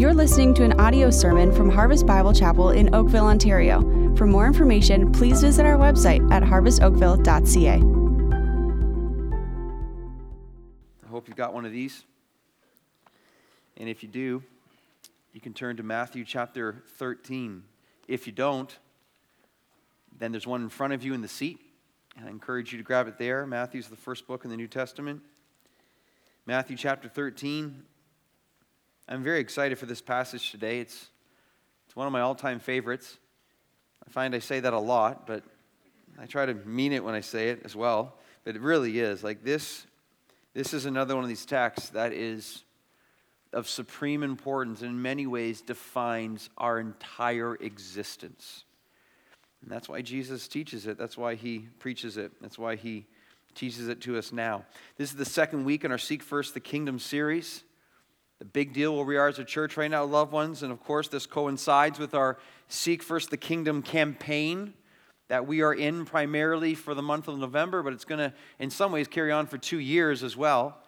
You're listening to an audio sermon from Harvest Bible Chapel in Oakville, Ontario. For more information, please visit our website at harvestoakville.ca. I hope you've got one of these. And if you do, you can turn to Matthew chapter 13. If you don't, then there's one in front of you in the seat. And I encourage you to grab it there. Matthew's the first book in the New Testament. Matthew chapter 13. I'm very excited for this passage today. It's, it's one of my all time favorites. I find I say that a lot, but I try to mean it when I say it as well. But it really is. Like this, this is another one of these texts that is of supreme importance and in many ways defines our entire existence. And that's why Jesus teaches it. That's why he preaches it. That's why he teaches it to us now. This is the second week in our Seek First the Kingdom series the big deal where we are as a church right now, loved ones. And of course, this coincides with our Seek First the Kingdom campaign that we are in primarily for the month of November, but it's going to, in some ways, carry on for two years as well.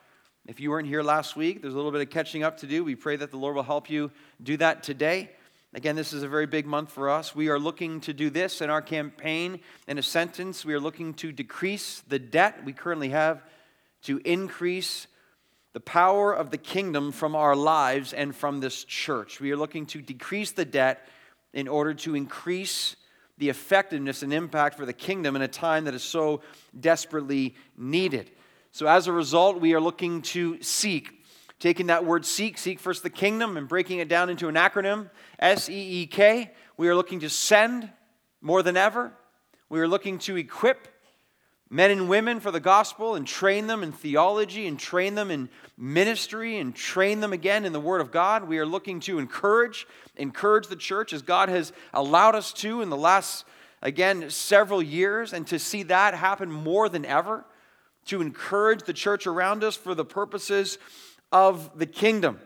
If you weren't here last week, there's a little bit of catching up to do. We pray that the Lord will help you do that today. Again, this is a very big month for us. We are looking to do this in our campaign in a sentence. We are looking to decrease the debt we currently have, to increase the power of the kingdom from our lives and from this church. We are looking to decrease the debt in order to increase the effectiveness and impact for the kingdom in a time that is so desperately needed. So, as a result, we are looking to seek. Taking that word seek, seek first the kingdom, and breaking it down into an acronym S E E K. We are looking to send more than ever. We are looking to equip men and women for the gospel and train them in theology and train them in ministry and train them again in the word of God. We are looking to encourage, encourage the church as God has allowed us to in the last, again, several years, and to see that happen more than ever, to encourage the church around us for the purposes of the kingdom.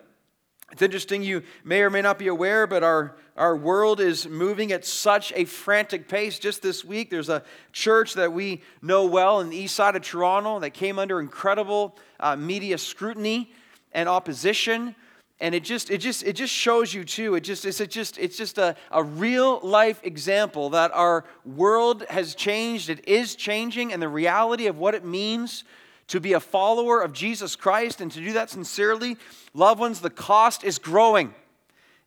It's interesting, you may or may not be aware, but our, our world is moving at such a frantic pace. Just this week, there's a church that we know well in the east side of Toronto that came under incredible uh, media scrutiny and opposition. And it just, it just, it just shows you too. It just, it's a just, it's just a, a real life example that our world has changed. It is changing, and the reality of what it means to be a follower of Jesus Christ and to do that sincerely, loved ones, the cost is growing.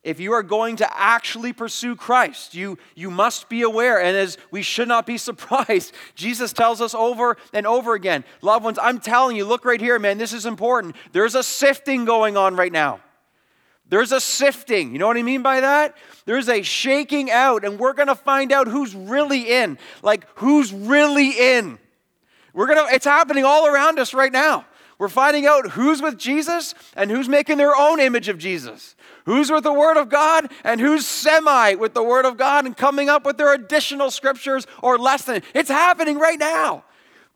If you are going to actually pursue Christ, you, you must be aware, and as we should not be surprised, Jesus tells us over and over again, loved ones, I'm telling you, look right here, man, this is important. There's a sifting going on right now. There's a sifting. You know what I mean by that? There's a shaking out, and we're going to find out who's really in. Like, who's really in. We're gonna, it's happening all around us right now. We're finding out who's with Jesus and who's making their own image of Jesus. Who's with the Word of God and who's semi with the Word of God and coming up with their additional scriptures or less than. It's happening right now.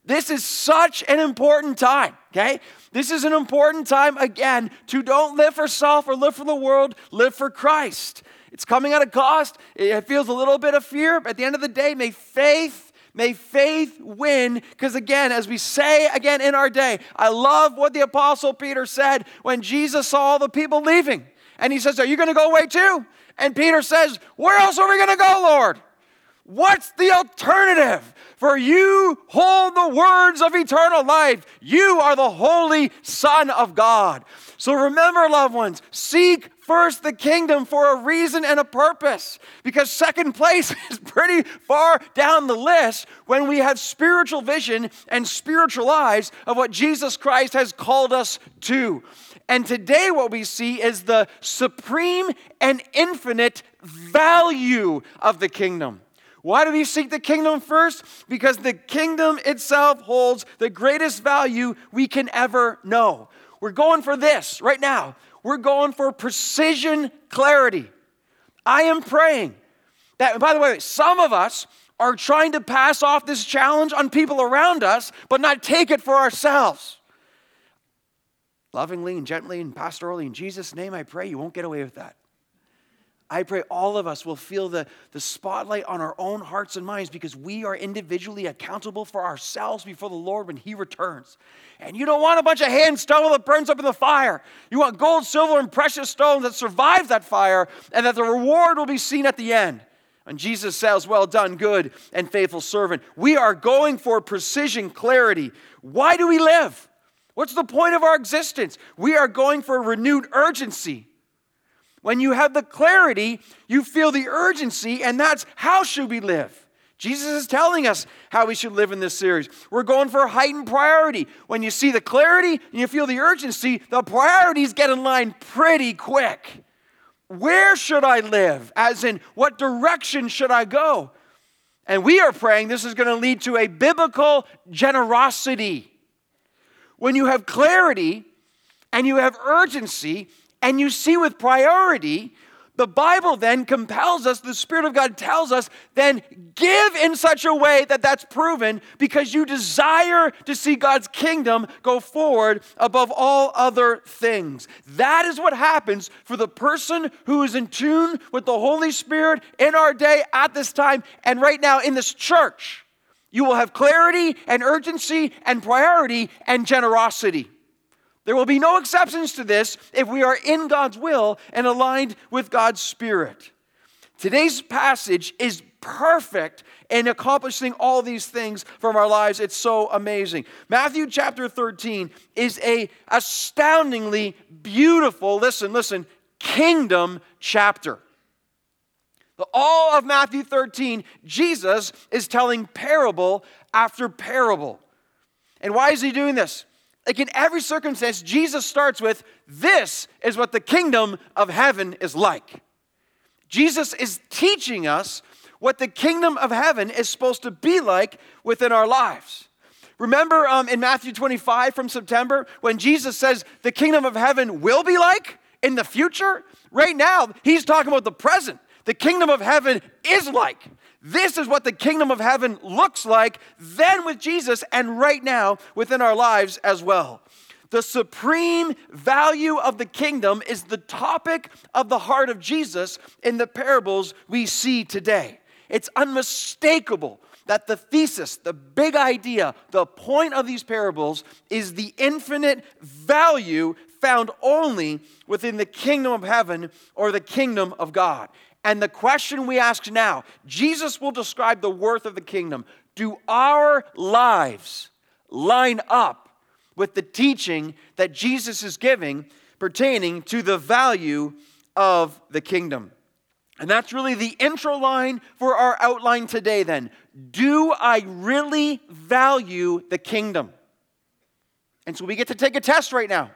This is such an important time, okay? This is an important time, again, to don't live for self or live for the world, live for Christ. It's coming at a cost. It feels a little bit of fear, but at the end of the day, may faith May faith win, because again, as we say again in our day, I love what the Apostle Peter said when Jesus saw all the people leaving. And he says, Are you going to go away too? And Peter says, Where else are we going to go, Lord? What's the alternative? For you hold the words of eternal life. You are the Holy Son of God. So remember, loved ones, seek first the kingdom for a reason and a purpose. Because second place is pretty far down the list when we have spiritual vision and spiritual eyes of what Jesus Christ has called us to. And today, what we see is the supreme and infinite value of the kingdom. Why do we seek the kingdom first? Because the kingdom itself holds the greatest value we can ever know. We're going for this right now. We're going for precision clarity. I am praying that, by the way, some of us are trying to pass off this challenge on people around us, but not take it for ourselves. Lovingly and gently and pastorally, in Jesus' name, I pray you won't get away with that. I pray all of us will feel the, the spotlight on our own hearts and minds because we are individually accountable for ourselves before the Lord when He returns. And you don't want a bunch of hand stubble that burns up in the fire. You want gold, silver, and precious stones that survive that fire and that the reward will be seen at the end. And Jesus says, Well done, good and faithful servant. We are going for precision, clarity. Why do we live? What's the point of our existence? We are going for renewed urgency. When you have the clarity, you feel the urgency, and that's how should we live. Jesus is telling us how we should live in this series. We're going for a heightened priority. When you see the clarity and you feel the urgency, the priorities get in line pretty quick. Where should I live? As in, what direction should I go? And we are praying this is going to lead to a biblical generosity. When you have clarity and you have urgency, and you see with priority, the Bible then compels us, the Spirit of God tells us, then give in such a way that that's proven because you desire to see God's kingdom go forward above all other things. That is what happens for the person who is in tune with the Holy Spirit in our day at this time and right now in this church. You will have clarity and urgency and priority and generosity. There will be no exceptions to this if we are in God's will and aligned with God's Spirit. Today's passage is perfect in accomplishing all these things from our lives. It's so amazing. Matthew chapter 13 is a astoundingly beautiful, listen, listen, kingdom chapter. All of Matthew 13, Jesus is telling parable after parable. And why is he doing this? Like in every circumstance, Jesus starts with, This is what the kingdom of heaven is like. Jesus is teaching us what the kingdom of heaven is supposed to be like within our lives. Remember um, in Matthew 25 from September when Jesus says the kingdom of heaven will be like in the future? Right now, he's talking about the present. The kingdom of heaven is like. This is what the kingdom of heaven looks like then with Jesus and right now within our lives as well. The supreme value of the kingdom is the topic of the heart of Jesus in the parables we see today. It's unmistakable that the thesis, the big idea, the point of these parables is the infinite value found only within the kingdom of heaven or the kingdom of God. And the question we ask now Jesus will describe the worth of the kingdom. Do our lives line up with the teaching that Jesus is giving pertaining to the value of the kingdom? And that's really the intro line for our outline today, then. Do I really value the kingdom? And so we get to take a test right now.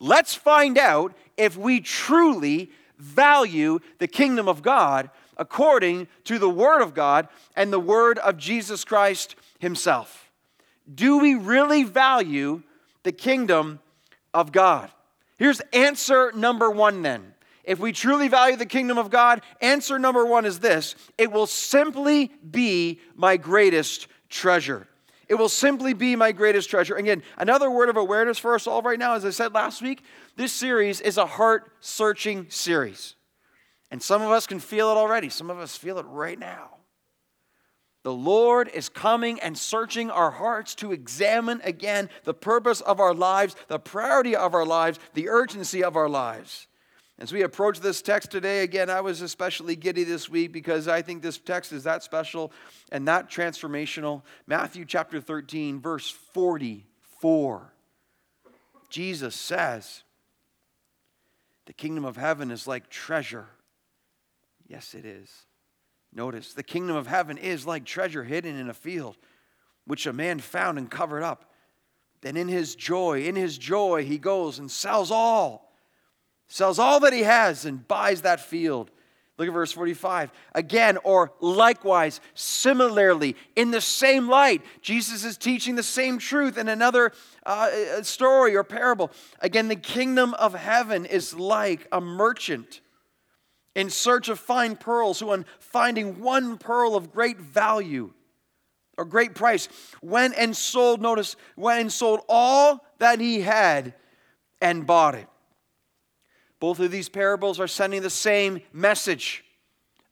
Let's find out if we truly value the kingdom of God according to the Word of God and the Word of Jesus Christ Himself. Do we really value the kingdom of God? Here's answer number one then. If we truly value the kingdom of God, answer number one is this it will simply be my greatest treasure. It will simply be my greatest treasure. Again, another word of awareness for us all right now, as I said last week, this series is a heart searching series. And some of us can feel it already, some of us feel it right now. The Lord is coming and searching our hearts to examine again the purpose of our lives, the priority of our lives, the urgency of our lives. As we approach this text today, again, I was especially giddy this week because I think this text is that special and that transformational. Matthew chapter 13, verse 44. Jesus says, The kingdom of heaven is like treasure. Yes, it is. Notice, the kingdom of heaven is like treasure hidden in a field, which a man found and covered up. Then in his joy, in his joy, he goes and sells all sells all that he has and buys that field. Look at verse 45. Again, or likewise, similarly, in the same light, Jesus is teaching the same truth in another uh, uh, story or parable. Again, the kingdom of heaven is like a merchant in search of fine pearls, who, on finding one pearl of great value or great price, went and sold, notice, went and sold all that he had and bought it. Both of these parables are sending the same message.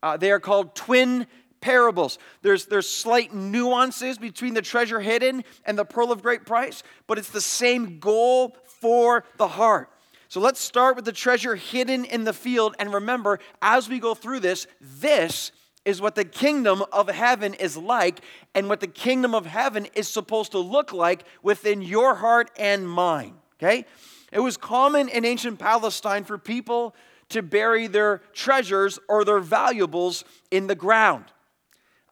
Uh, they are called twin parables. There's, there's slight nuances between the treasure hidden and the pearl of great price, but it's the same goal for the heart. So let's start with the treasure hidden in the field. And remember, as we go through this, this is what the kingdom of heaven is like and what the kingdom of heaven is supposed to look like within your heart and mind. Okay? It was common in ancient Palestine for people to bury their treasures or their valuables in the ground.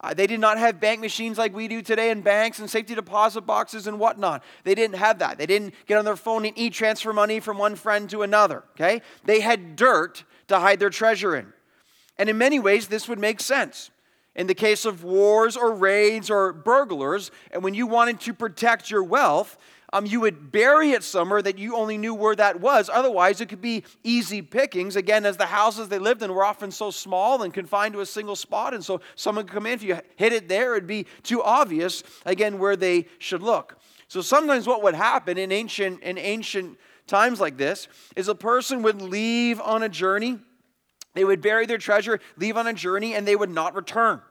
Uh, they did not have bank machines like we do today in banks and safety deposit boxes and whatnot. They didn't have that. They didn't get on their phone and e transfer money from one friend to another. Okay? They had dirt to hide their treasure in. And in many ways, this would make sense. In the case of wars or raids or burglars, and when you wanted to protect your wealth, um, you would bury it somewhere that you only knew where that was. Otherwise, it could be easy pickings. Again, as the houses they lived in were often so small and confined to a single spot, and so someone could come in. If you hit it there, it'd be too obvious, again, where they should look. So sometimes what would happen in ancient, in ancient times like this is a person would leave on a journey they would bury their treasure, leave on a journey, and they would not return.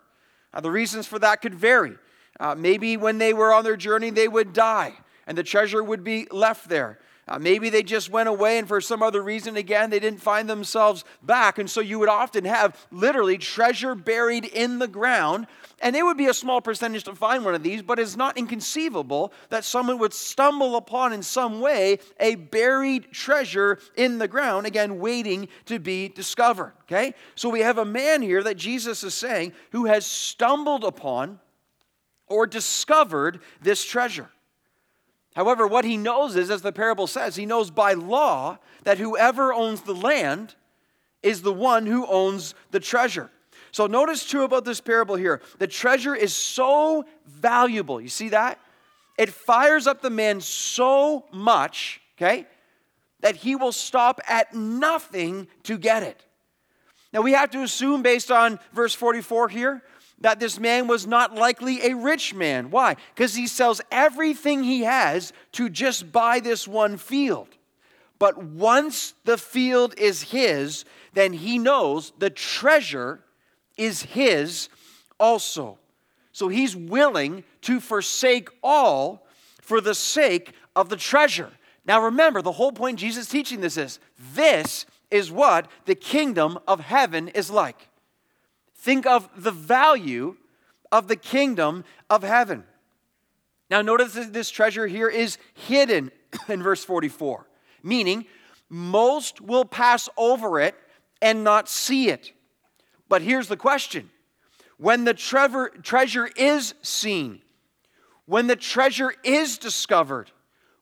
Uh, the reasons for that could vary. Uh, maybe when they were on their journey, they would die, and the treasure would be left there. Uh, maybe they just went away, and for some other reason, again, they didn't find themselves back. And so you would often have literally treasure buried in the ground. And it would be a small percentage to find one of these, but it's not inconceivable that someone would stumble upon in some way a buried treasure in the ground, again, waiting to be discovered. Okay? So we have a man here that Jesus is saying who has stumbled upon or discovered this treasure. However, what he knows is, as the parable says, he knows by law that whoever owns the land is the one who owns the treasure. So notice too about this parable here. The treasure is so valuable. You see that? It fires up the man so much, okay, that he will stop at nothing to get it. Now we have to assume, based on verse 44 here, that this man was not likely a rich man. Why? Because he sells everything he has to just buy this one field. But once the field is his, then he knows the treasure is his also. So he's willing to forsake all for the sake of the treasure. Now remember, the whole point Jesus teaching this is this is what the kingdom of heaven is like. Think of the value of the kingdom of heaven. Now, notice that this treasure here is hidden in verse 44, meaning most will pass over it and not see it. But here's the question when the treasure is seen, when the treasure is discovered,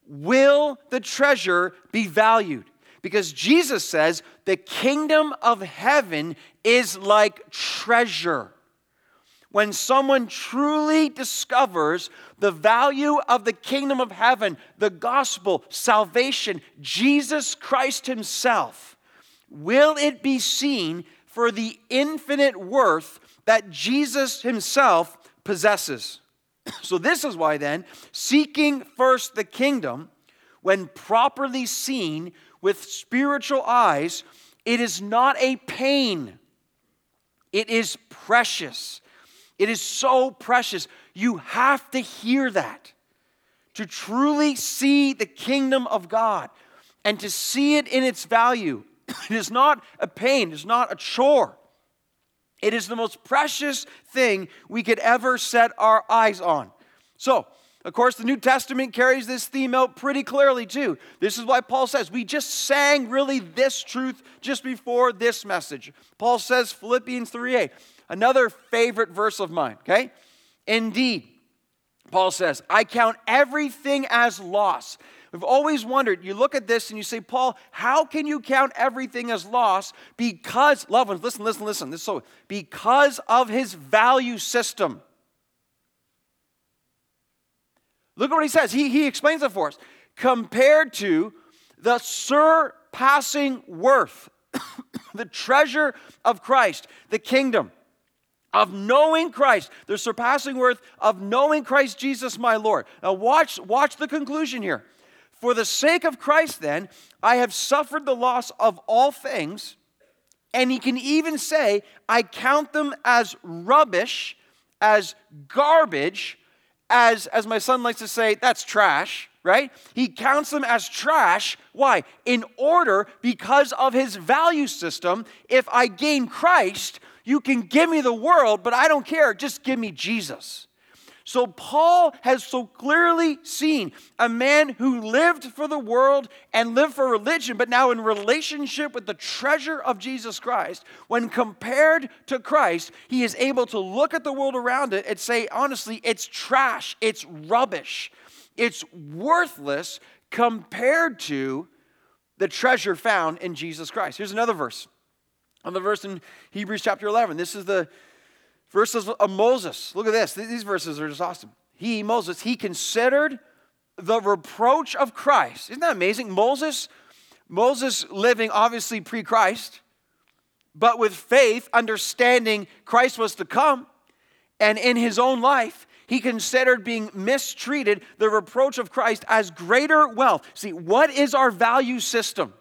will the treasure be valued? Because Jesus says the kingdom of heaven is like treasure. When someone truly discovers the value of the kingdom of heaven, the gospel, salvation, Jesus Christ Himself, will it be seen for the infinite worth that Jesus Himself possesses? So, this is why then, seeking first the kingdom, when properly seen, with spiritual eyes, it is not a pain. It is precious. It is so precious. You have to hear that. To truly see the kingdom of God and to see it in its value. It is not a pain, it is not a chore. It is the most precious thing we could ever set our eyes on. So, of course, the New Testament carries this theme out pretty clearly, too. This is why Paul says, we just sang really this truth just before this message. Paul says, Philippians 3 8, another favorite verse of mine, okay? Indeed, Paul says, I count everything as loss. We've always wondered, you look at this and you say, Paul, how can you count everything as loss? Because, loved ones, listen, listen, listen. This so because of his value system. Look at what he says. He, he explains it for us. Compared to the surpassing worth, the treasure of Christ, the kingdom of knowing Christ, the surpassing worth of knowing Christ Jesus my Lord. Now watch, watch the conclusion here. For the sake of Christ, then, I have suffered the loss of all things. And he can even say, I count them as rubbish, as garbage, as, as my son likes to say, that's trash, right? He counts them as trash. Why? In order, because of his value system, if I gain Christ, you can give me the world, but I don't care. Just give me Jesus. So, Paul has so clearly seen a man who lived for the world and lived for religion, but now in relationship with the treasure of Jesus Christ. When compared to Christ, he is able to look at the world around it and say, honestly, it's trash, it's rubbish, it's worthless compared to the treasure found in Jesus Christ. Here's another verse. On the verse in Hebrews chapter 11. This is the Verses of Moses. Look at this. These verses are just awesome. He, Moses, he considered the reproach of Christ. Isn't that amazing? Moses, Moses living obviously pre-Christ, but with faith, understanding Christ was to come, and in his own life, he considered being mistreated, the reproach of Christ, as greater wealth. See, what is our value system?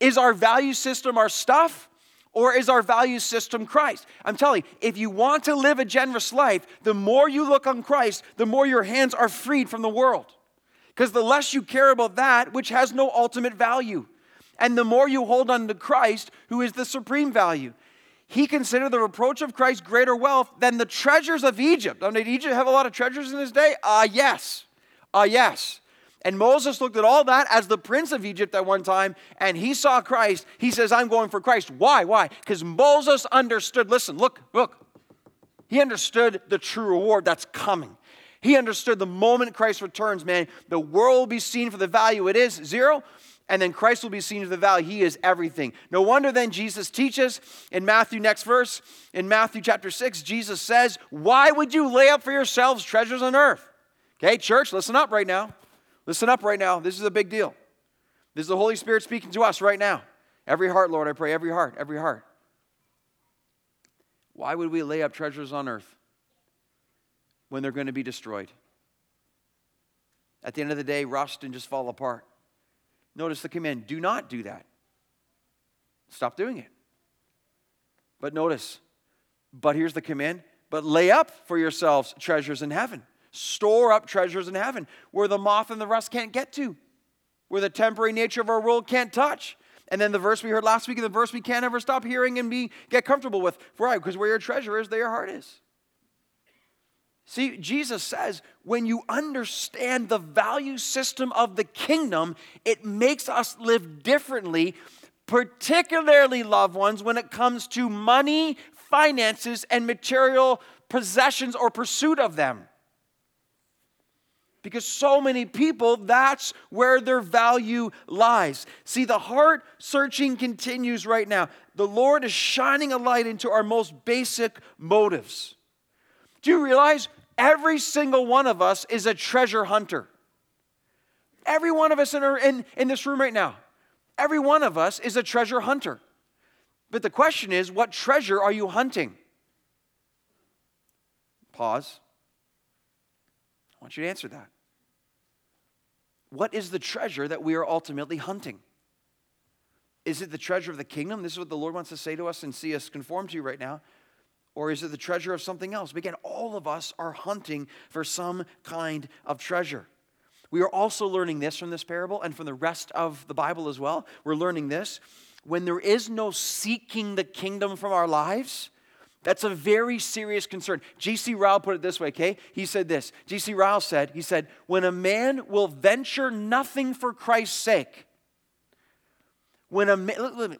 Is our value system our stuff? Or is our value system Christ? I'm telling you, if you want to live a generous life, the more you look on Christ, the more your hands are freed from the world. Because the less you care about that, which has no ultimate value, and the more you hold on to Christ, who is the supreme value. He considered the reproach of Christ greater wealth than the treasures of Egypt. Now, did Egypt have a lot of treasures in his day? Ah, uh, yes. Ah, uh, yes. And Moses looked at all that as the prince of Egypt at one time, and he saw Christ. He says, I'm going for Christ. Why? Why? Because Moses understood. Listen, look, look. He understood the true reward that's coming. He understood the moment Christ returns, man, the world will be seen for the value it is, zero, and then Christ will be seen for the value. He is everything. No wonder then Jesus teaches in Matthew, next verse, in Matthew chapter 6, Jesus says, Why would you lay up for yourselves treasures on earth? Okay, church, listen up right now. Listen up right now. This is a big deal. This is the Holy Spirit speaking to us right now. Every heart, Lord, I pray, every heart, every heart. Why would we lay up treasures on earth when they're going to be destroyed? At the end of the day, rust and just fall apart. Notice the command do not do that. Stop doing it. But notice, but here's the command but lay up for yourselves treasures in heaven Store up treasures in heaven where the moth and the rust can't get to, where the temporary nature of our world can't touch. And then the verse we heard last week and the verse we can't ever stop hearing and be get comfortable with. Why? Because where your treasure is, there your heart is. See, Jesus says when you understand the value system of the kingdom, it makes us live differently, particularly loved ones, when it comes to money, finances, and material possessions or pursuit of them. Because so many people, that's where their value lies. See, the heart searching continues right now. The Lord is shining a light into our most basic motives. Do you realize every single one of us is a treasure hunter? Every one of us in, our, in, in this room right now, every one of us is a treasure hunter. But the question is, what treasure are you hunting? Pause. I want you to answer that. What is the treasure that we are ultimately hunting? Is it the treasure of the kingdom? This is what the Lord wants to say to us and see us conform to right now. Or is it the treasure of something else? Again, all of us are hunting for some kind of treasure. We are also learning this from this parable and from the rest of the Bible as well. We're learning this. When there is no seeking the kingdom from our lives, that's a very serious concern. J.C. Ryle put it this way, okay? He said this. J.C. Ryle said, he said, when a man will venture nothing for Christ's sake, when a,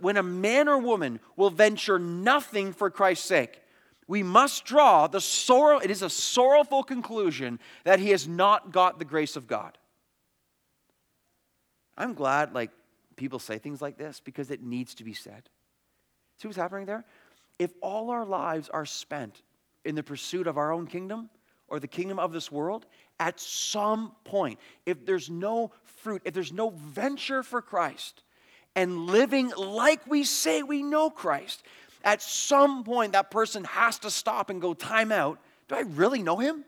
when a man or woman will venture nothing for Christ's sake, we must draw the sorrow, it is a sorrowful conclusion that he has not got the grace of God. I'm glad like people say things like this because it needs to be said. See what's happening there? If all our lives are spent in the pursuit of our own kingdom or the kingdom of this world, at some point, if there's no fruit, if there's no venture for Christ, and living like we say we know Christ, at some point that person has to stop and go, time out. Do I really know him?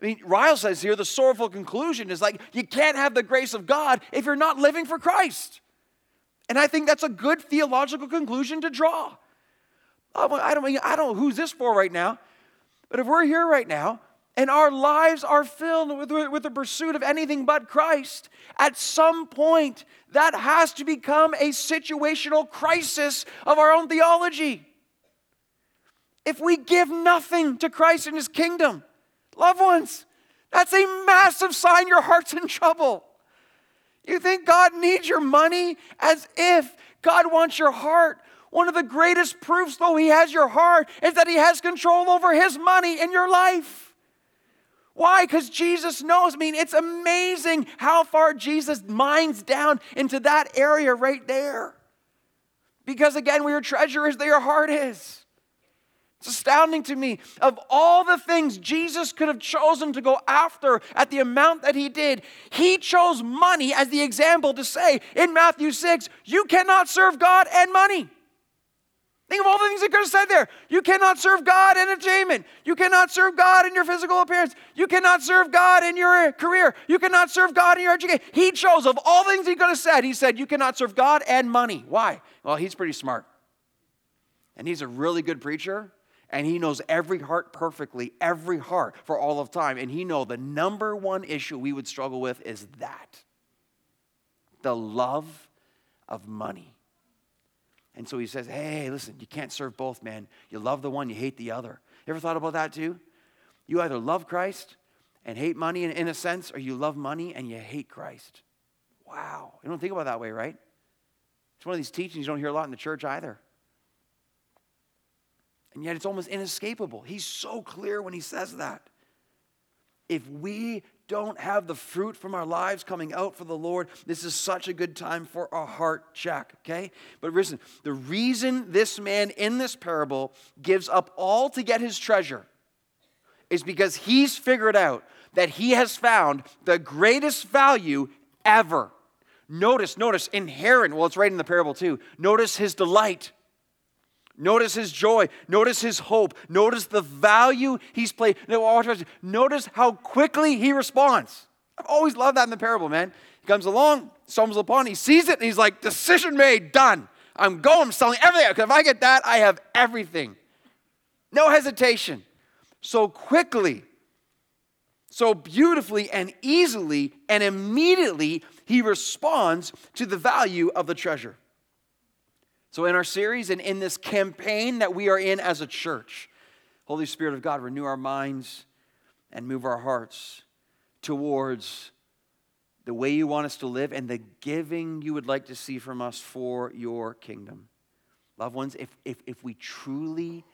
I mean, Ryle says here the sorrowful conclusion is like you can't have the grace of God if you're not living for Christ. And I think that's a good theological conclusion to draw. I don't, I don't, know who's this for right now, but if we're here right now and our lives are filled with, with the pursuit of anything but Christ, at some point that has to become a situational crisis of our own theology. If we give nothing to Christ and His kingdom, loved ones, that's a massive sign your heart's in trouble. You think God needs your money as if God wants your heart. One of the greatest proofs, though, He has your heart is that He has control over His money in your life. Why? Because Jesus knows. I mean, it's amazing how far Jesus mines down into that area right there. Because again, where your treasure is, there your heart is. It's astounding to me. Of all the things Jesus could have chosen to go after at the amount that he did, he chose money as the example to say in Matthew 6, you cannot serve God and money. Think of all the things he could have said there. You cannot serve God in entertainment. You cannot serve God in your physical appearance. You cannot serve God in your career. You cannot serve God in your education. He chose, of all things he could have said, he said, You cannot serve God and money. Why? Well, he's pretty smart. And he's a really good preacher. And he knows every heart perfectly, every heart for all of time. And he know the number one issue we would struggle with is that the love of money. And so he says, Hey, listen, you can't serve both, man. You love the one, you hate the other. You ever thought about that too? You either love Christ and hate money in, in a sense, or you love money and you hate Christ. Wow. You don't think about that way, right? It's one of these teachings you don't hear a lot in the church either. And yet it's almost inescapable. He's so clear when he says that. If we don't have the fruit from our lives coming out for the Lord, this is such a good time for a heart check, okay? But listen, the reason this man in this parable gives up all to get his treasure is because he's figured out that he has found the greatest value ever. Notice, notice, inherent, well, it's right in the parable too. Notice his delight. Notice his joy. Notice his hope. Notice the value he's played. Notice how quickly he responds. I've always loved that in the parable, man. He comes along, stumbles upon, he sees it, and he's like, decision made, done. I'm going, I'm selling everything. Because if I get that, I have everything. No hesitation. So quickly, so beautifully and easily and immediately, he responds to the value of the treasure. So, in our series and in this campaign that we are in as a church, Holy Spirit of God, renew our minds and move our hearts towards the way you want us to live and the giving you would like to see from us for your kingdom. Loved ones, if, if, if we truly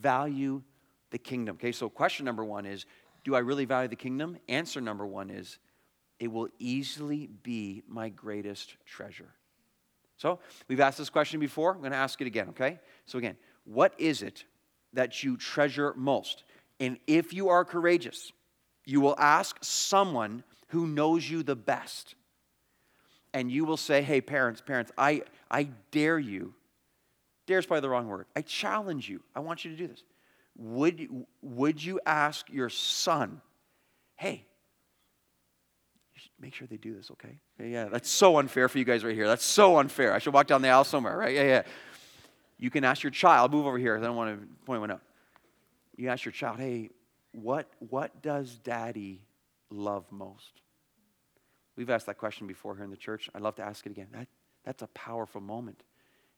value the kingdom, okay, so question number one is Do I really value the kingdom? Answer number one is It will easily be my greatest treasure. So we've asked this question before. I'm going to ask it again, okay? So, again, what is it that you treasure most? And if you are courageous, you will ask someone who knows you the best. And you will say, hey, parents, parents, I, I dare you. Dare is probably the wrong word. I challenge you. I want you to do this. Would, would you ask your son, hey, make sure they do this, okay? Yeah, that's so unfair for you guys right here. That's so unfair. I should walk down the aisle somewhere, right? Yeah, yeah. You can ask your child, move over here. I don't want to point one out. You ask your child, hey, what, what does daddy love most? We've asked that question before here in the church. I'd love to ask it again. That, that's a powerful moment.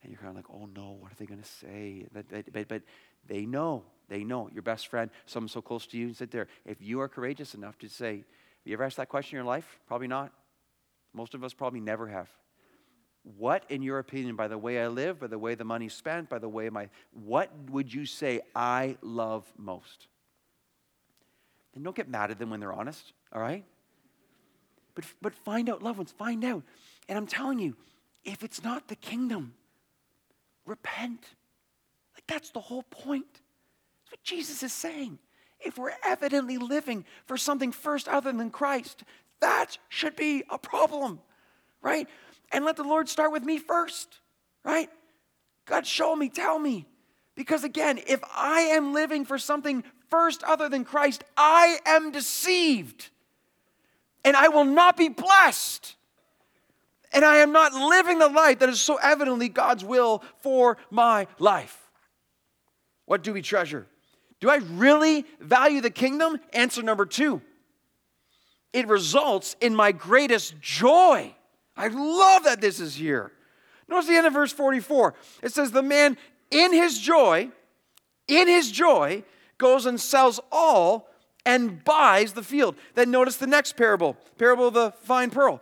And you're kind of like, oh no, what are they going to say? But, but, but they know. They know. Your best friend, someone so close to you, sit there. If you are courageous enough to say, you ever asked that question in your life? Probably not. Most of us probably never have. What, in your opinion, by the way I live, by the way the money's spent, by the way my, what would you say I love most? And don't get mad at them when they're honest, all right? But, but find out, loved ones, find out. And I'm telling you, if it's not the kingdom, repent. Like that's the whole point. That's what Jesus is saying if we're evidently living for something first other than Christ, that should be a problem, right? And let the Lord start with me first, right? God, show me, tell me. Because again, if I am living for something first other than Christ, I am deceived. And I will not be blessed. And I am not living the life that is so evidently God's will for my life. What do we treasure? Do I really value the kingdom? Answer number two it results in my greatest joy. I love that this is here. Notice the end of verse 44. It says, The man in his joy, in his joy, goes and sells all and buys the field. Then notice the next parable, parable of the fine pearl.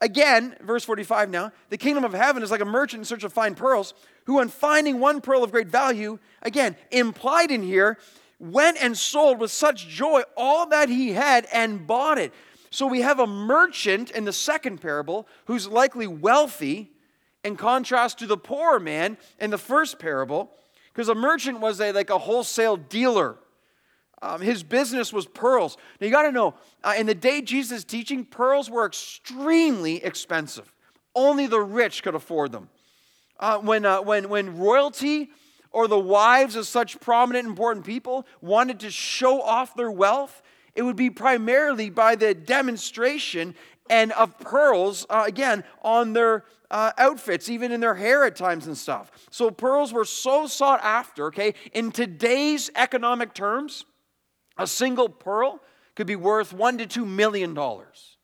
Again, verse 45 now, the kingdom of heaven is like a merchant in search of fine pearls, who, on finding one pearl of great value, again, implied in here, went and sold with such joy all that he had and bought it. So we have a merchant in the second parable who's likely wealthy in contrast to the poor man in the first parable, because a merchant was a, like a wholesale dealer. Um, his business was pearls. Now you got to know, uh, in the day Jesus teaching, pearls were extremely expensive. Only the rich could afford them. Uh, when, uh, when, when royalty or the wives of such prominent, important people wanted to show off their wealth, it would be primarily by the demonstration and of pearls, uh, again, on their uh, outfits, even in their hair at times and stuff. So pearls were so sought after, okay? In today's economic terms, a single pearl could be worth one to two million dollars.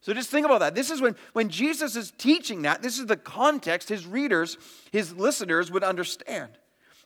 So just think about that. This is when, when Jesus is teaching that, this is the context his readers, his listeners would understand.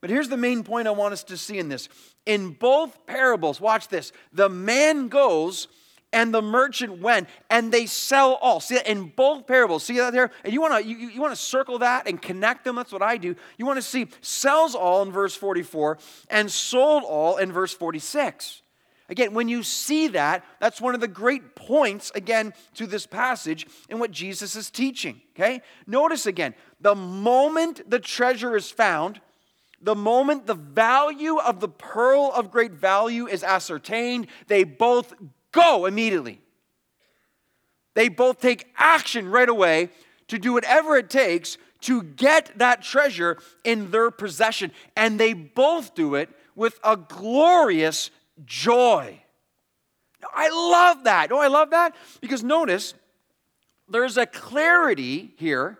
But here's the main point I want us to see in this. In both parables, watch this the man goes and the merchant went and they sell all. See that in both parables. See that there? And you want to you, you want to circle that and connect them. That's what I do. You want to see sells all in verse 44 and sold all in verse 46. Again, when you see that, that's one of the great points, again, to this passage and what Jesus is teaching. Okay? Notice again, the moment the treasure is found, the moment the value of the pearl of great value is ascertained, they both go immediately. They both take action right away to do whatever it takes to get that treasure in their possession. And they both do it with a glorious joy. I love that. Oh, I love that because notice there's a clarity here,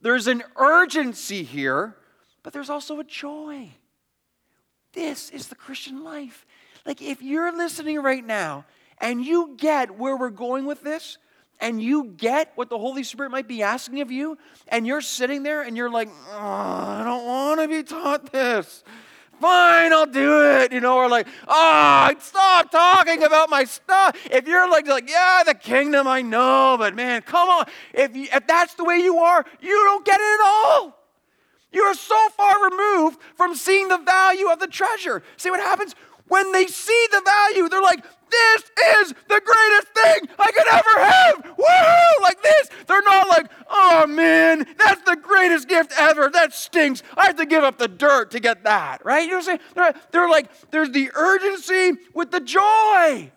there's an urgency here but there's also a joy. This is the Christian life. Like, if you're listening right now and you get where we're going with this, and you get what the Holy Spirit might be asking of you, and you're sitting there and you're like, oh, I don't want to be taught this. Fine, I'll do it. You know, or like, oh, stop talking about my stuff. If you're like, like, yeah, the kingdom, I know, but man, come on. If, you, if that's the way you are, you don't get it at all. You are so far removed from seeing the value of the treasure. See what happens? When they see the value, they're like, this is the greatest thing I could ever have. Woohoo! Like this. They're not like, oh man, that's the greatest gift ever. That stinks. I have to give up the dirt to get that, right? You know what I'm saying? They're, they're like, there's the urgency with the joy.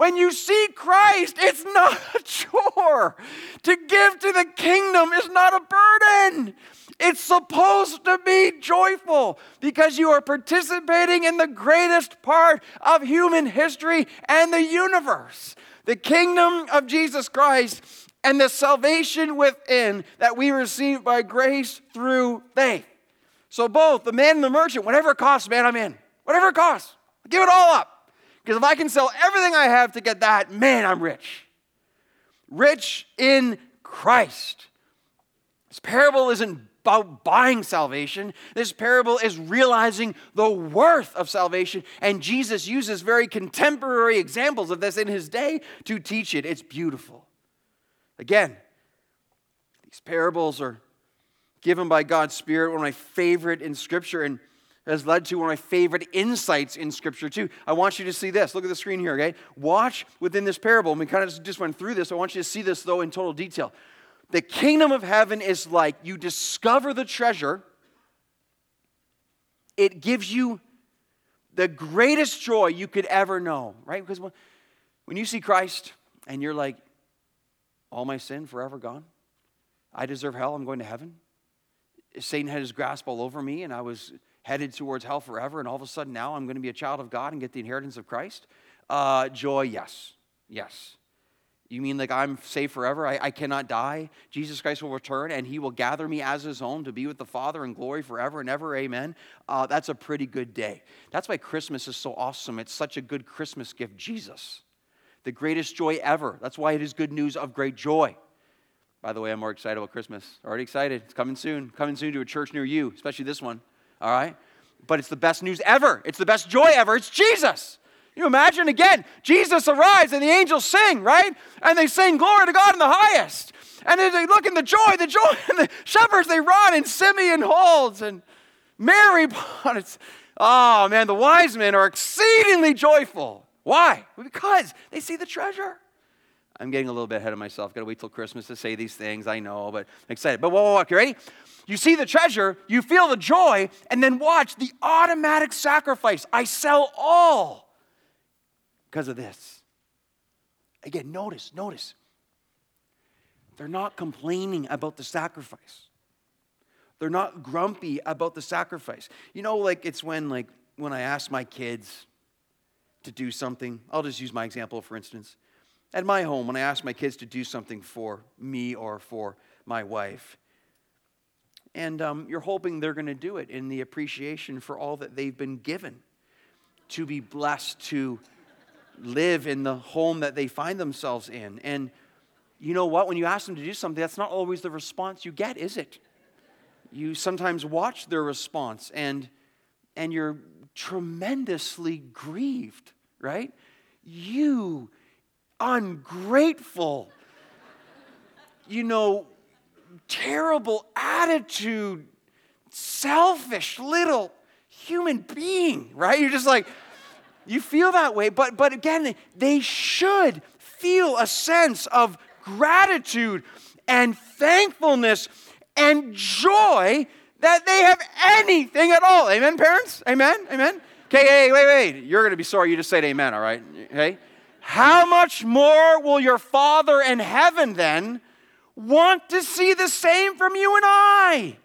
When you see Christ, it's not a chore. To give to the kingdom is not a burden. It's supposed to be joyful because you are participating in the greatest part of human history and the universe the kingdom of Jesus Christ and the salvation within that we receive by grace through faith. So, both the man and the merchant, whatever it costs, man, I'm in. Whatever it costs, give it all up. Because if I can sell everything I have to get that, man, I'm rich. Rich in Christ. This parable isn't about buying salvation. This parable is realizing the worth of salvation, and Jesus uses very contemporary examples of this in his day to teach it. It's beautiful. Again, these parables are given by God's Spirit, one of my favorite in Scripture, and has led to one of my favorite insights in Scripture, too. I want you to see this. Look at the screen here, okay? Watch within this parable. We kind of just went through this. I want you to see this, though, in total detail. The kingdom of heaven is like you discover the treasure, it gives you the greatest joy you could ever know, right? Because when you see Christ and you're like, all my sin forever gone, I deserve hell, I'm going to heaven. Satan had his grasp all over me, and I was headed towards hell forever, and all of a sudden now I'm going to be a child of God and get the inheritance of Christ? Uh, joy, yes. Yes. You mean like I'm saved forever? I, I, cannot die? Jesus Christ will return and he will gather me as his own to be with the Father in glory forever and ever. Amen. Uh, that's a pretty good day. That's why Christmas is so awesome. It's such a good Christmas gift. Jesus, the greatest joy ever. That's why it is good news of great joy. By the way, I'm more excited about Christmas. Already excited. It's coming soon. Coming soon to a church near you, especially this one. All right? But it's the best news ever. It's the best joy ever. It's Jesus. You imagine again, Jesus arrives and the angels sing, right? And they sing, Glory to God in the highest. And they look in the joy, the joy, and the shepherds, they run, and Simeon holds, and Mary, it's, oh man, the wise men are exceedingly joyful. Why? Because they see the treasure. I'm getting a little bit ahead of myself. Got to wait till Christmas to say these things. I know, but I'm excited. But whoa, whoa, whoa, you ready? You see the treasure, you feel the joy, and then watch the automatic sacrifice. I sell all because of this. Again, notice, notice. They're not complaining about the sacrifice. They're not grumpy about the sacrifice. You know, like it's when like when I ask my kids to do something, I'll just use my example for instance. At my home, when I ask my kids to do something for me or for my wife, and um, you're hoping they're going to do it in the appreciation for all that they've been given to be blessed to live in the home that they find themselves in. And you know what? When you ask them to do something, that's not always the response you get, is it? You sometimes watch their response and, and you're tremendously grieved, right? You ungrateful, you know, terrible attitude, selfish little human being, right? You're just like, you feel that way, but, but again, they should feel a sense of gratitude and thankfulness and joy that they have anything at all. Amen, parents? Amen? Amen? Okay, hey, wait, wait. You're going to be sorry you just said amen, all right? Okay? How much more will your Father in heaven then want to see the same from you and I?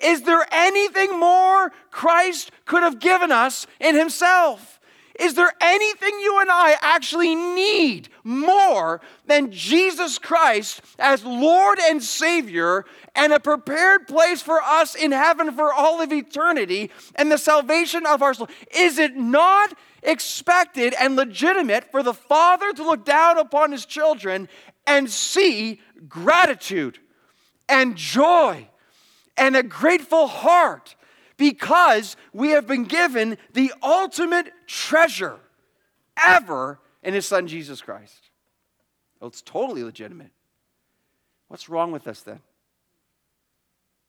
Is there anything more Christ could have given us in Himself? Is there anything you and I actually need more than Jesus Christ as Lord and Savior and a prepared place for us in heaven for all of eternity and the salvation of our soul? Is it not expected and legitimate for the Father to look down upon His children and see gratitude and joy and a grateful heart? Because we have been given the ultimate treasure ever in his son Jesus Christ. Well, it's totally legitimate. What's wrong with us then?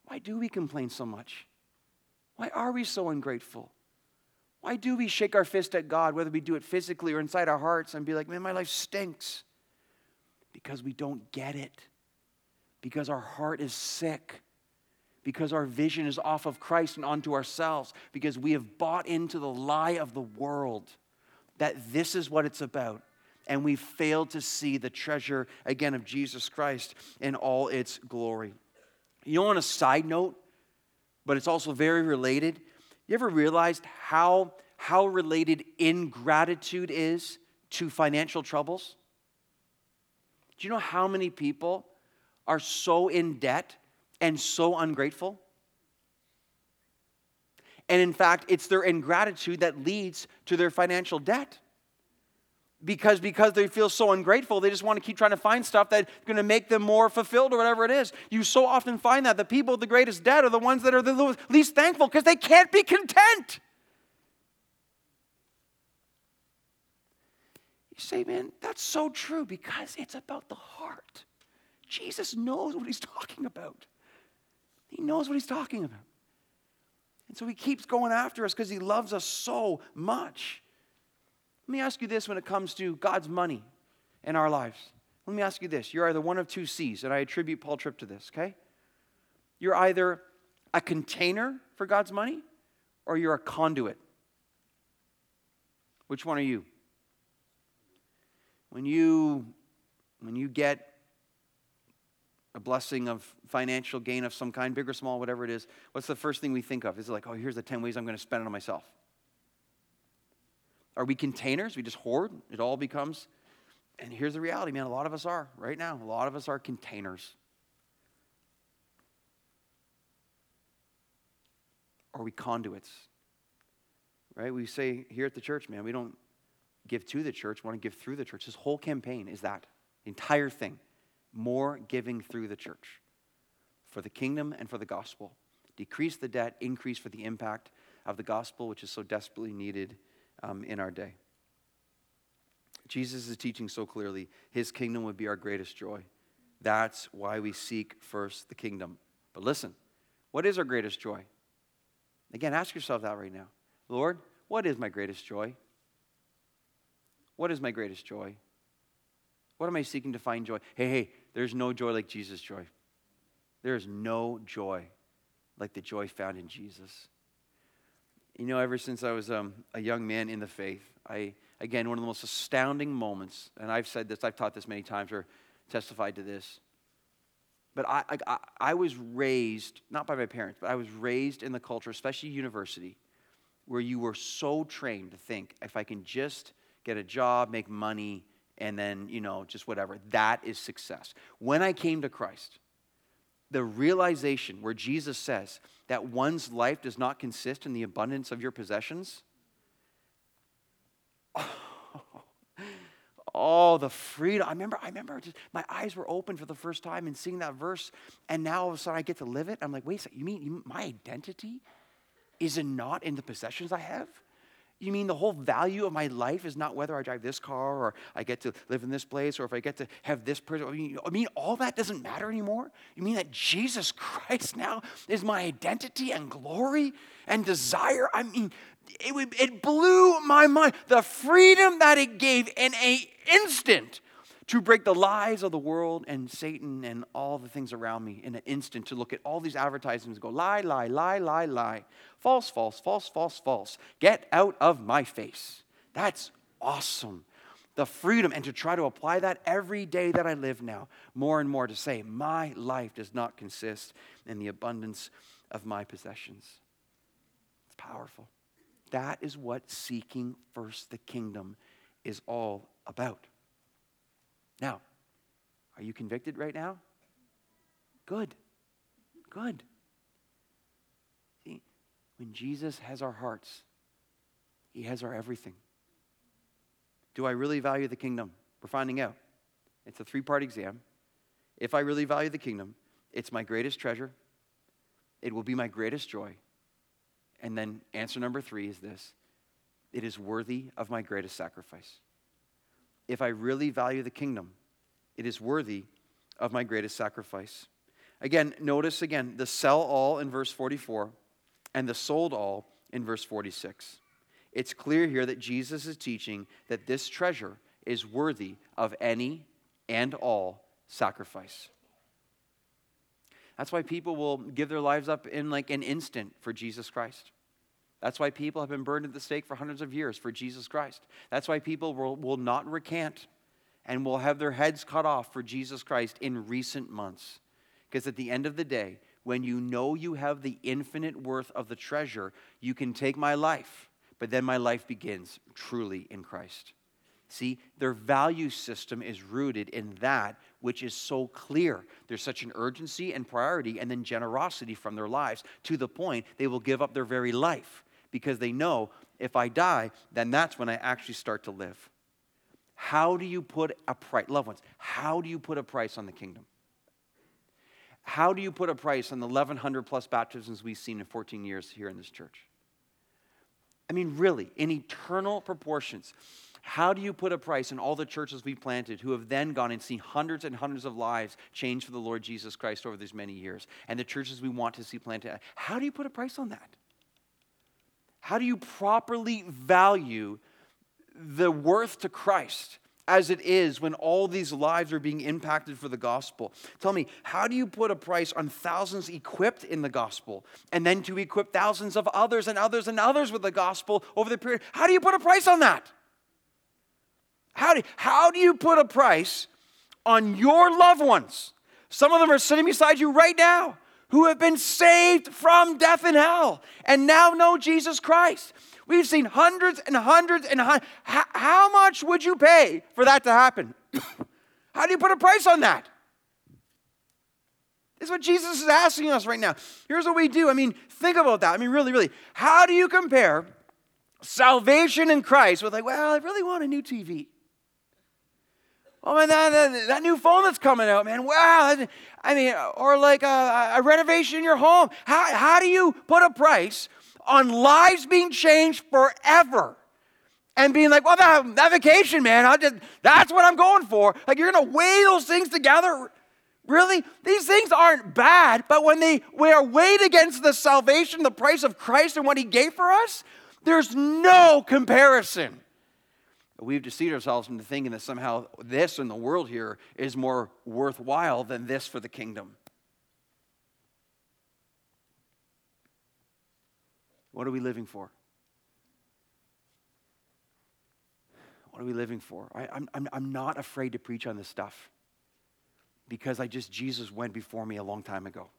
Why do we complain so much? Why are we so ungrateful? Why do we shake our fist at God, whether we do it physically or inside our hearts, and be like, man, my life stinks? Because we don't get it. Because our heart is sick because our vision is off of Christ and onto ourselves, because we have bought into the lie of the world that this is what it's about. And we failed to see the treasure, again, of Jesus Christ in all its glory. You know, on a side note, but it's also very related, you ever realized how, how related ingratitude is to financial troubles? Do you know how many people are so in debt and so ungrateful. And in fact, it's their ingratitude that leads to their financial debt. Because, because they feel so ungrateful, they just want to keep trying to find stuff that's going to make them more fulfilled or whatever it is. You so often find that the people with the greatest debt are the ones that are the least thankful because they can't be content. You say, man, that's so true because it's about the heart. Jesus knows what he's talking about. He knows what he's talking about. And so he keeps going after us because he loves us so much. Let me ask you this when it comes to God's money in our lives. Let me ask you this. You're either one of two C's, and I attribute Paul Tripp to this, okay? You're either a container for God's money or you're a conduit. Which one are you? When you when you get a blessing of financial gain of some kind, big or small, whatever it is, what's the first thing we think of? Is it like, oh, here's the 10 ways I'm going to spend it on myself? Are we containers? We just hoard? It all becomes. And here's the reality, man. A lot of us are right now. A lot of us are containers. Are we conduits? Right? We say here at the church, man, we don't give to the church, we want to give through the church. This whole campaign is that entire thing. More giving through the church for the kingdom and for the gospel. Decrease the debt, increase for the impact of the gospel, which is so desperately needed um, in our day. Jesus is teaching so clearly his kingdom would be our greatest joy. That's why we seek first the kingdom. But listen, what is our greatest joy? Again, ask yourself that right now. Lord, what is my greatest joy? What is my greatest joy? What am I seeking to find joy? Hey, hey, there's no joy like Jesus' joy. There is no joy like the joy found in Jesus. You know, ever since I was um, a young man in the faith, I, again, one of the most astounding moments, and I've said this, I've taught this many times or testified to this, but I, I, I was raised, not by my parents, but I was raised in the culture, especially university, where you were so trained to think if I can just get a job, make money, and then, you know, just whatever, that is success. When I came to Christ, the realization where Jesus says that one's life does not consist in the abundance of your possessions. Oh, the freedom. I remember, I remember just, my eyes were open for the first time and seeing that verse, and now all of a sudden I get to live it. I'm like, wait a second, you mean, my identity is it not in the possessions I have? You mean the whole value of my life is not whether I drive this car or I get to live in this place or if I get to have this person? I mean, I mean, all that doesn't matter anymore? You mean that Jesus Christ now is my identity and glory and desire? I mean, it, it blew my mind. The freedom that it gave in an instant to break the lies of the world and Satan and all the things around me in an instant to look at all these advertisements and go, lie, lie, lie, lie, lie. False, false, false, false, false. Get out of my face. That's awesome. The freedom and to try to apply that every day that I live now, more and more to say, my life does not consist in the abundance of my possessions. It's powerful. That is what seeking first the kingdom is all about. Now, are you convicted right now? Good. Good. See, when Jesus has our hearts, he has our everything. Do I really value the kingdom? We're finding out. It's a three part exam. If I really value the kingdom, it's my greatest treasure, it will be my greatest joy. And then answer number three is this it is worthy of my greatest sacrifice. If I really value the kingdom, it is worthy of my greatest sacrifice. Again, notice again the sell all in verse 44 and the sold all in verse 46. It's clear here that Jesus is teaching that this treasure is worthy of any and all sacrifice. That's why people will give their lives up in like an instant for Jesus Christ. That's why people have been burned at the stake for hundreds of years for Jesus Christ. That's why people will, will not recant and will have their heads cut off for Jesus Christ in recent months. Because at the end of the day, when you know you have the infinite worth of the treasure, you can take my life, but then my life begins truly in Christ. See, their value system is rooted in that which is so clear. There's such an urgency and priority and then generosity from their lives to the point they will give up their very life because they know if I die, then that's when I actually start to live. How do you put a price, loved ones, how do you put a price on the kingdom? How do you put a price on the 1,100 plus baptisms we've seen in 14 years here in this church? I mean, really, in eternal proportions. How do you put a price on all the churches we planted who have then gone and seen hundreds and hundreds of lives change for the Lord Jesus Christ over these many years and the churches we want to see planted? How do you put a price on that? How do you properly value the worth to Christ as it is when all these lives are being impacted for the gospel? Tell me, how do you put a price on thousands equipped in the gospel and then to equip thousands of others and others and others with the gospel over the period? How do you put a price on that? How do, how do you put a price on your loved ones Some of them are sitting beside you right now who have been saved from death and hell and now know Jesus Christ. We've seen hundreds and hundreds and hundreds. How, how much would you pay for that to happen? how do you put a price on that? This is what Jesus is asking us right now. Here's what we do. I mean, think about that. I mean, really, really. How do you compare salvation in Christ with, like, well, I really want a new TV? Oh man, that, that, that, new phone that's coming out, man. Wow. I mean, or like a, a renovation in your home. How, how do you put a price on lives being changed forever? And being like, well, that, that vacation, man, I just, that's what I'm going for. Like, you're going to weigh those things together. Really? These things aren't bad, but when they are weighed against the salvation, the price of Christ, and what He gave for us, there's no comparison. We've deceived ourselves into thinking that somehow this in the world here is more worthwhile than this for the kingdom. What are we living for? What are we living for? I, am I'm, I'm not afraid to preach on this stuff because I just, Jesus went before me a long time ago.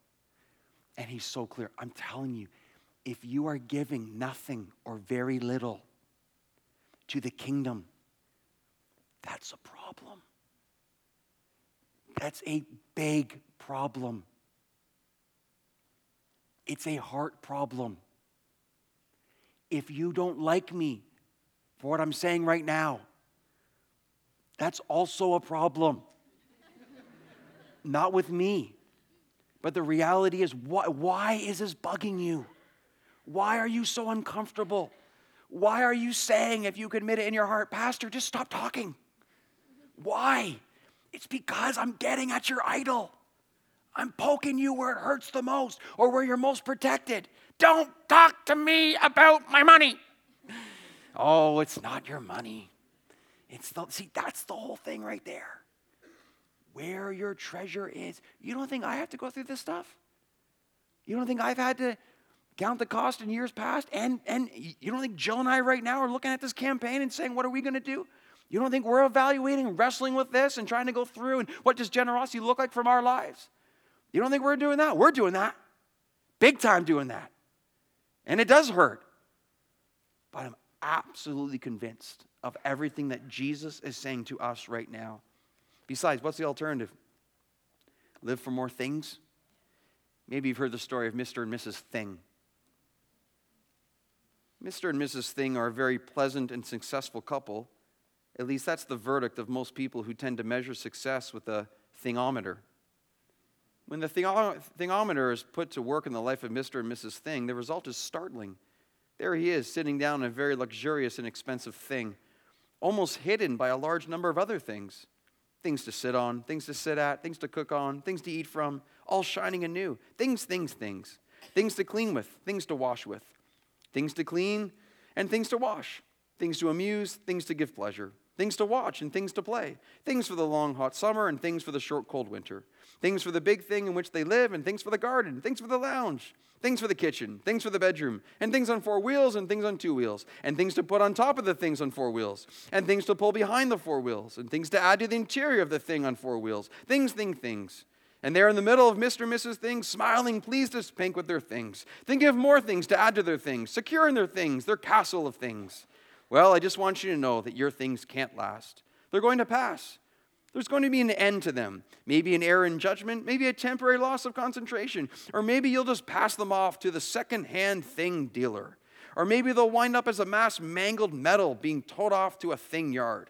And he's so clear. I'm telling you, if you are giving nothing or very little to the kingdom, that's a problem. That's a big problem. It's a heart problem. If you don't like me for what I'm saying right now, that's also a problem. Not with me. But the reality is, why, why is this bugging you? Why are you so uncomfortable? Why are you saying, if you admit it in your heart, Pastor, just stop talking? Why? It's because I'm getting at your idol. I'm poking you where it hurts the most or where you're most protected. Don't talk to me about my money. Oh, it's not your money. It's the see, that's the whole thing right there. Where your treasure is. You don't think I have to go through this stuff? You don't think I've had to count the cost in years past? And and you don't think Jill and I right now are looking at this campaign and saying, what are we going to do? You don't think we're evaluating, wrestling with this, and trying to go through and what does generosity look like from our lives? You don't think we're doing that? We're doing that. Big time doing that. And it does hurt. But I'm absolutely convinced of everything that Jesus is saying to us right now. Besides, what's the alternative? Live for more things? Maybe you've heard the story of Mr. and Mrs. Thing. Mr. and Mrs. Thing are a very pleasant and successful couple at least that's the verdict of most people who tend to measure success with a thingometer. When the thingometer is put to work in the life of Mr. and Mrs. Thing, the result is startling. There he is, sitting down in a very luxurious and expensive thing, almost hidden by a large number of other things things to sit on, things to sit at, things to cook on, things to eat from, all shining anew. Things, things, things. Things to clean with, things to wash with, things to clean and things to wash, things to amuse, things to give pleasure things to watch and things to play, things for the long hot summer and things for the short cold winter, things for the big thing in which they live and things for the garden, things for the lounge, things for the kitchen, things for the bedroom, and things on four wheels and things on two wheels, and things to put on top of the things on four wheels, and things to pull behind the four wheels, and things to add to the interior of the thing on four wheels, things, thing, things. And they're in the middle of Mr. and Mrs. Things, smiling, pleased as pink with their things, thinking of more things to add to their things, secure in their things, their castle of things. Well, I just want you to know that your things can't last. They're going to pass. There's going to be an end to them. Maybe an error in judgment, maybe a temporary loss of concentration, or maybe you'll just pass them off to the second-hand thing dealer. Or maybe they'll wind up as a mass mangled metal being towed off to a thing yard.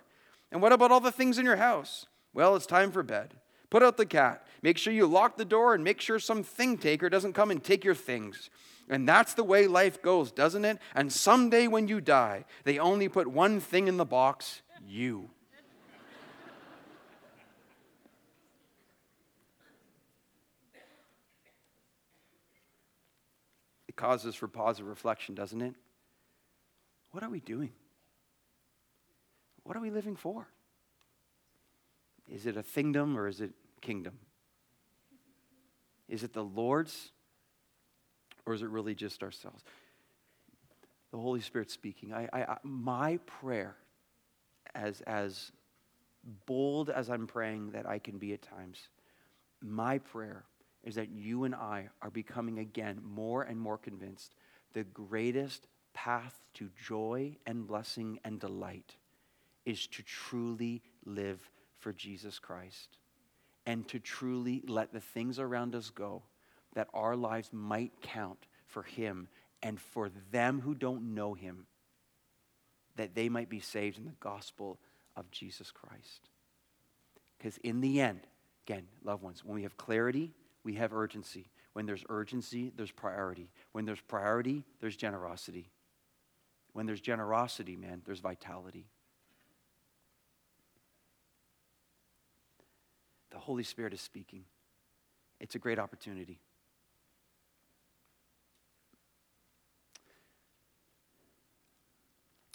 And what about all the things in your house? Well, it's time for bed. Put out the cat. Make sure you lock the door and make sure some thing taker doesn't come and take your things. And that's the way life goes, doesn't it? And someday when you die, they only put one thing in the box you. it causes for positive reflection, doesn't it? What are we doing? What are we living for? Is it a kingdom or is it kingdom? Is it the Lord's or is it really just ourselves? The Holy Spirit speaking. I, I, I, my prayer, as, as bold as I'm praying that I can be at times, my prayer is that you and I are becoming again more and more convinced the greatest path to joy and blessing and delight is to truly live for Jesus Christ and to truly let the things around us go that our lives might count for Him and for them who don't know Him, that they might be saved in the gospel of Jesus Christ. Because in the end, again, loved ones, when we have clarity, we have urgency. When there's urgency, there's priority. When there's priority, there's generosity. When there's generosity, man, there's vitality. The Holy Spirit is speaking. It's a great opportunity.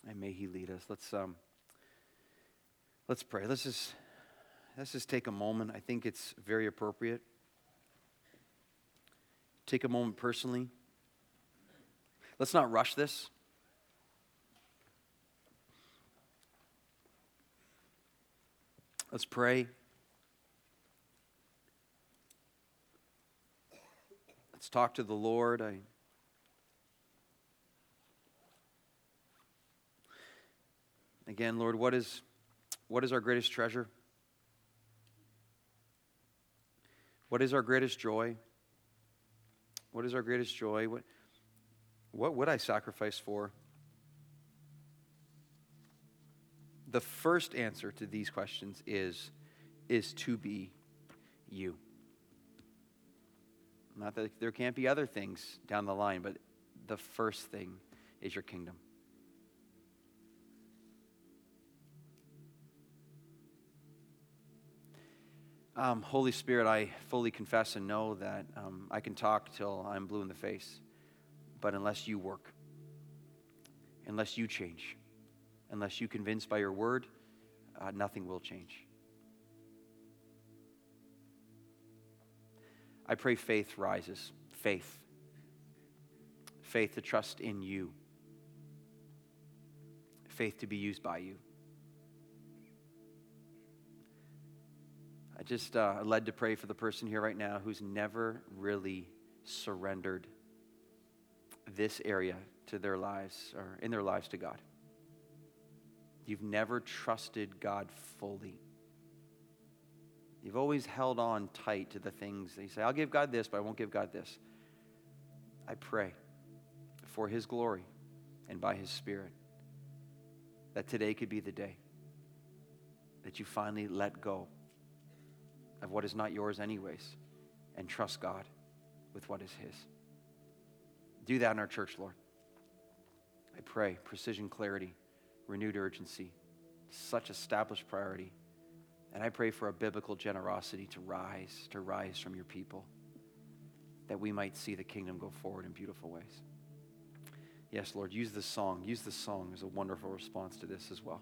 And may He lead us. Let's, um, let's pray. Let's just, let's just take a moment. I think it's very appropriate. Take a moment personally. Let's not rush this. Let's pray. Let's talk to the Lord. I Again, Lord, what is, what is our greatest treasure? What is our greatest joy? What is our greatest joy? What, what would I sacrifice for? The first answer to these questions is, is to be you. Not that there can't be other things down the line, but the first thing is your kingdom. Um, Holy Spirit, I fully confess and know that um, I can talk till I'm blue in the face, but unless you work, unless you change, unless you convince by your word, uh, nothing will change. I pray faith rises. Faith. Faith to trust in you. Faith to be used by you. Just uh, led to pray for the person here right now who's never really surrendered this area to their lives or in their lives to God. You've never trusted God fully. You've always held on tight to the things that you say, I'll give God this, but I won't give God this. I pray for His glory and by His Spirit that today could be the day that you finally let go of what is not yours, anyways, and trust God with what is His. Do that in our church, Lord. I pray precision, clarity, renewed urgency, such established priority. And I pray for a biblical generosity to rise, to rise from your people, that we might see the kingdom go forward in beautiful ways. Yes, Lord, use this song. Use this song as a wonderful response to this as well.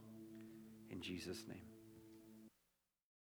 In Jesus' name.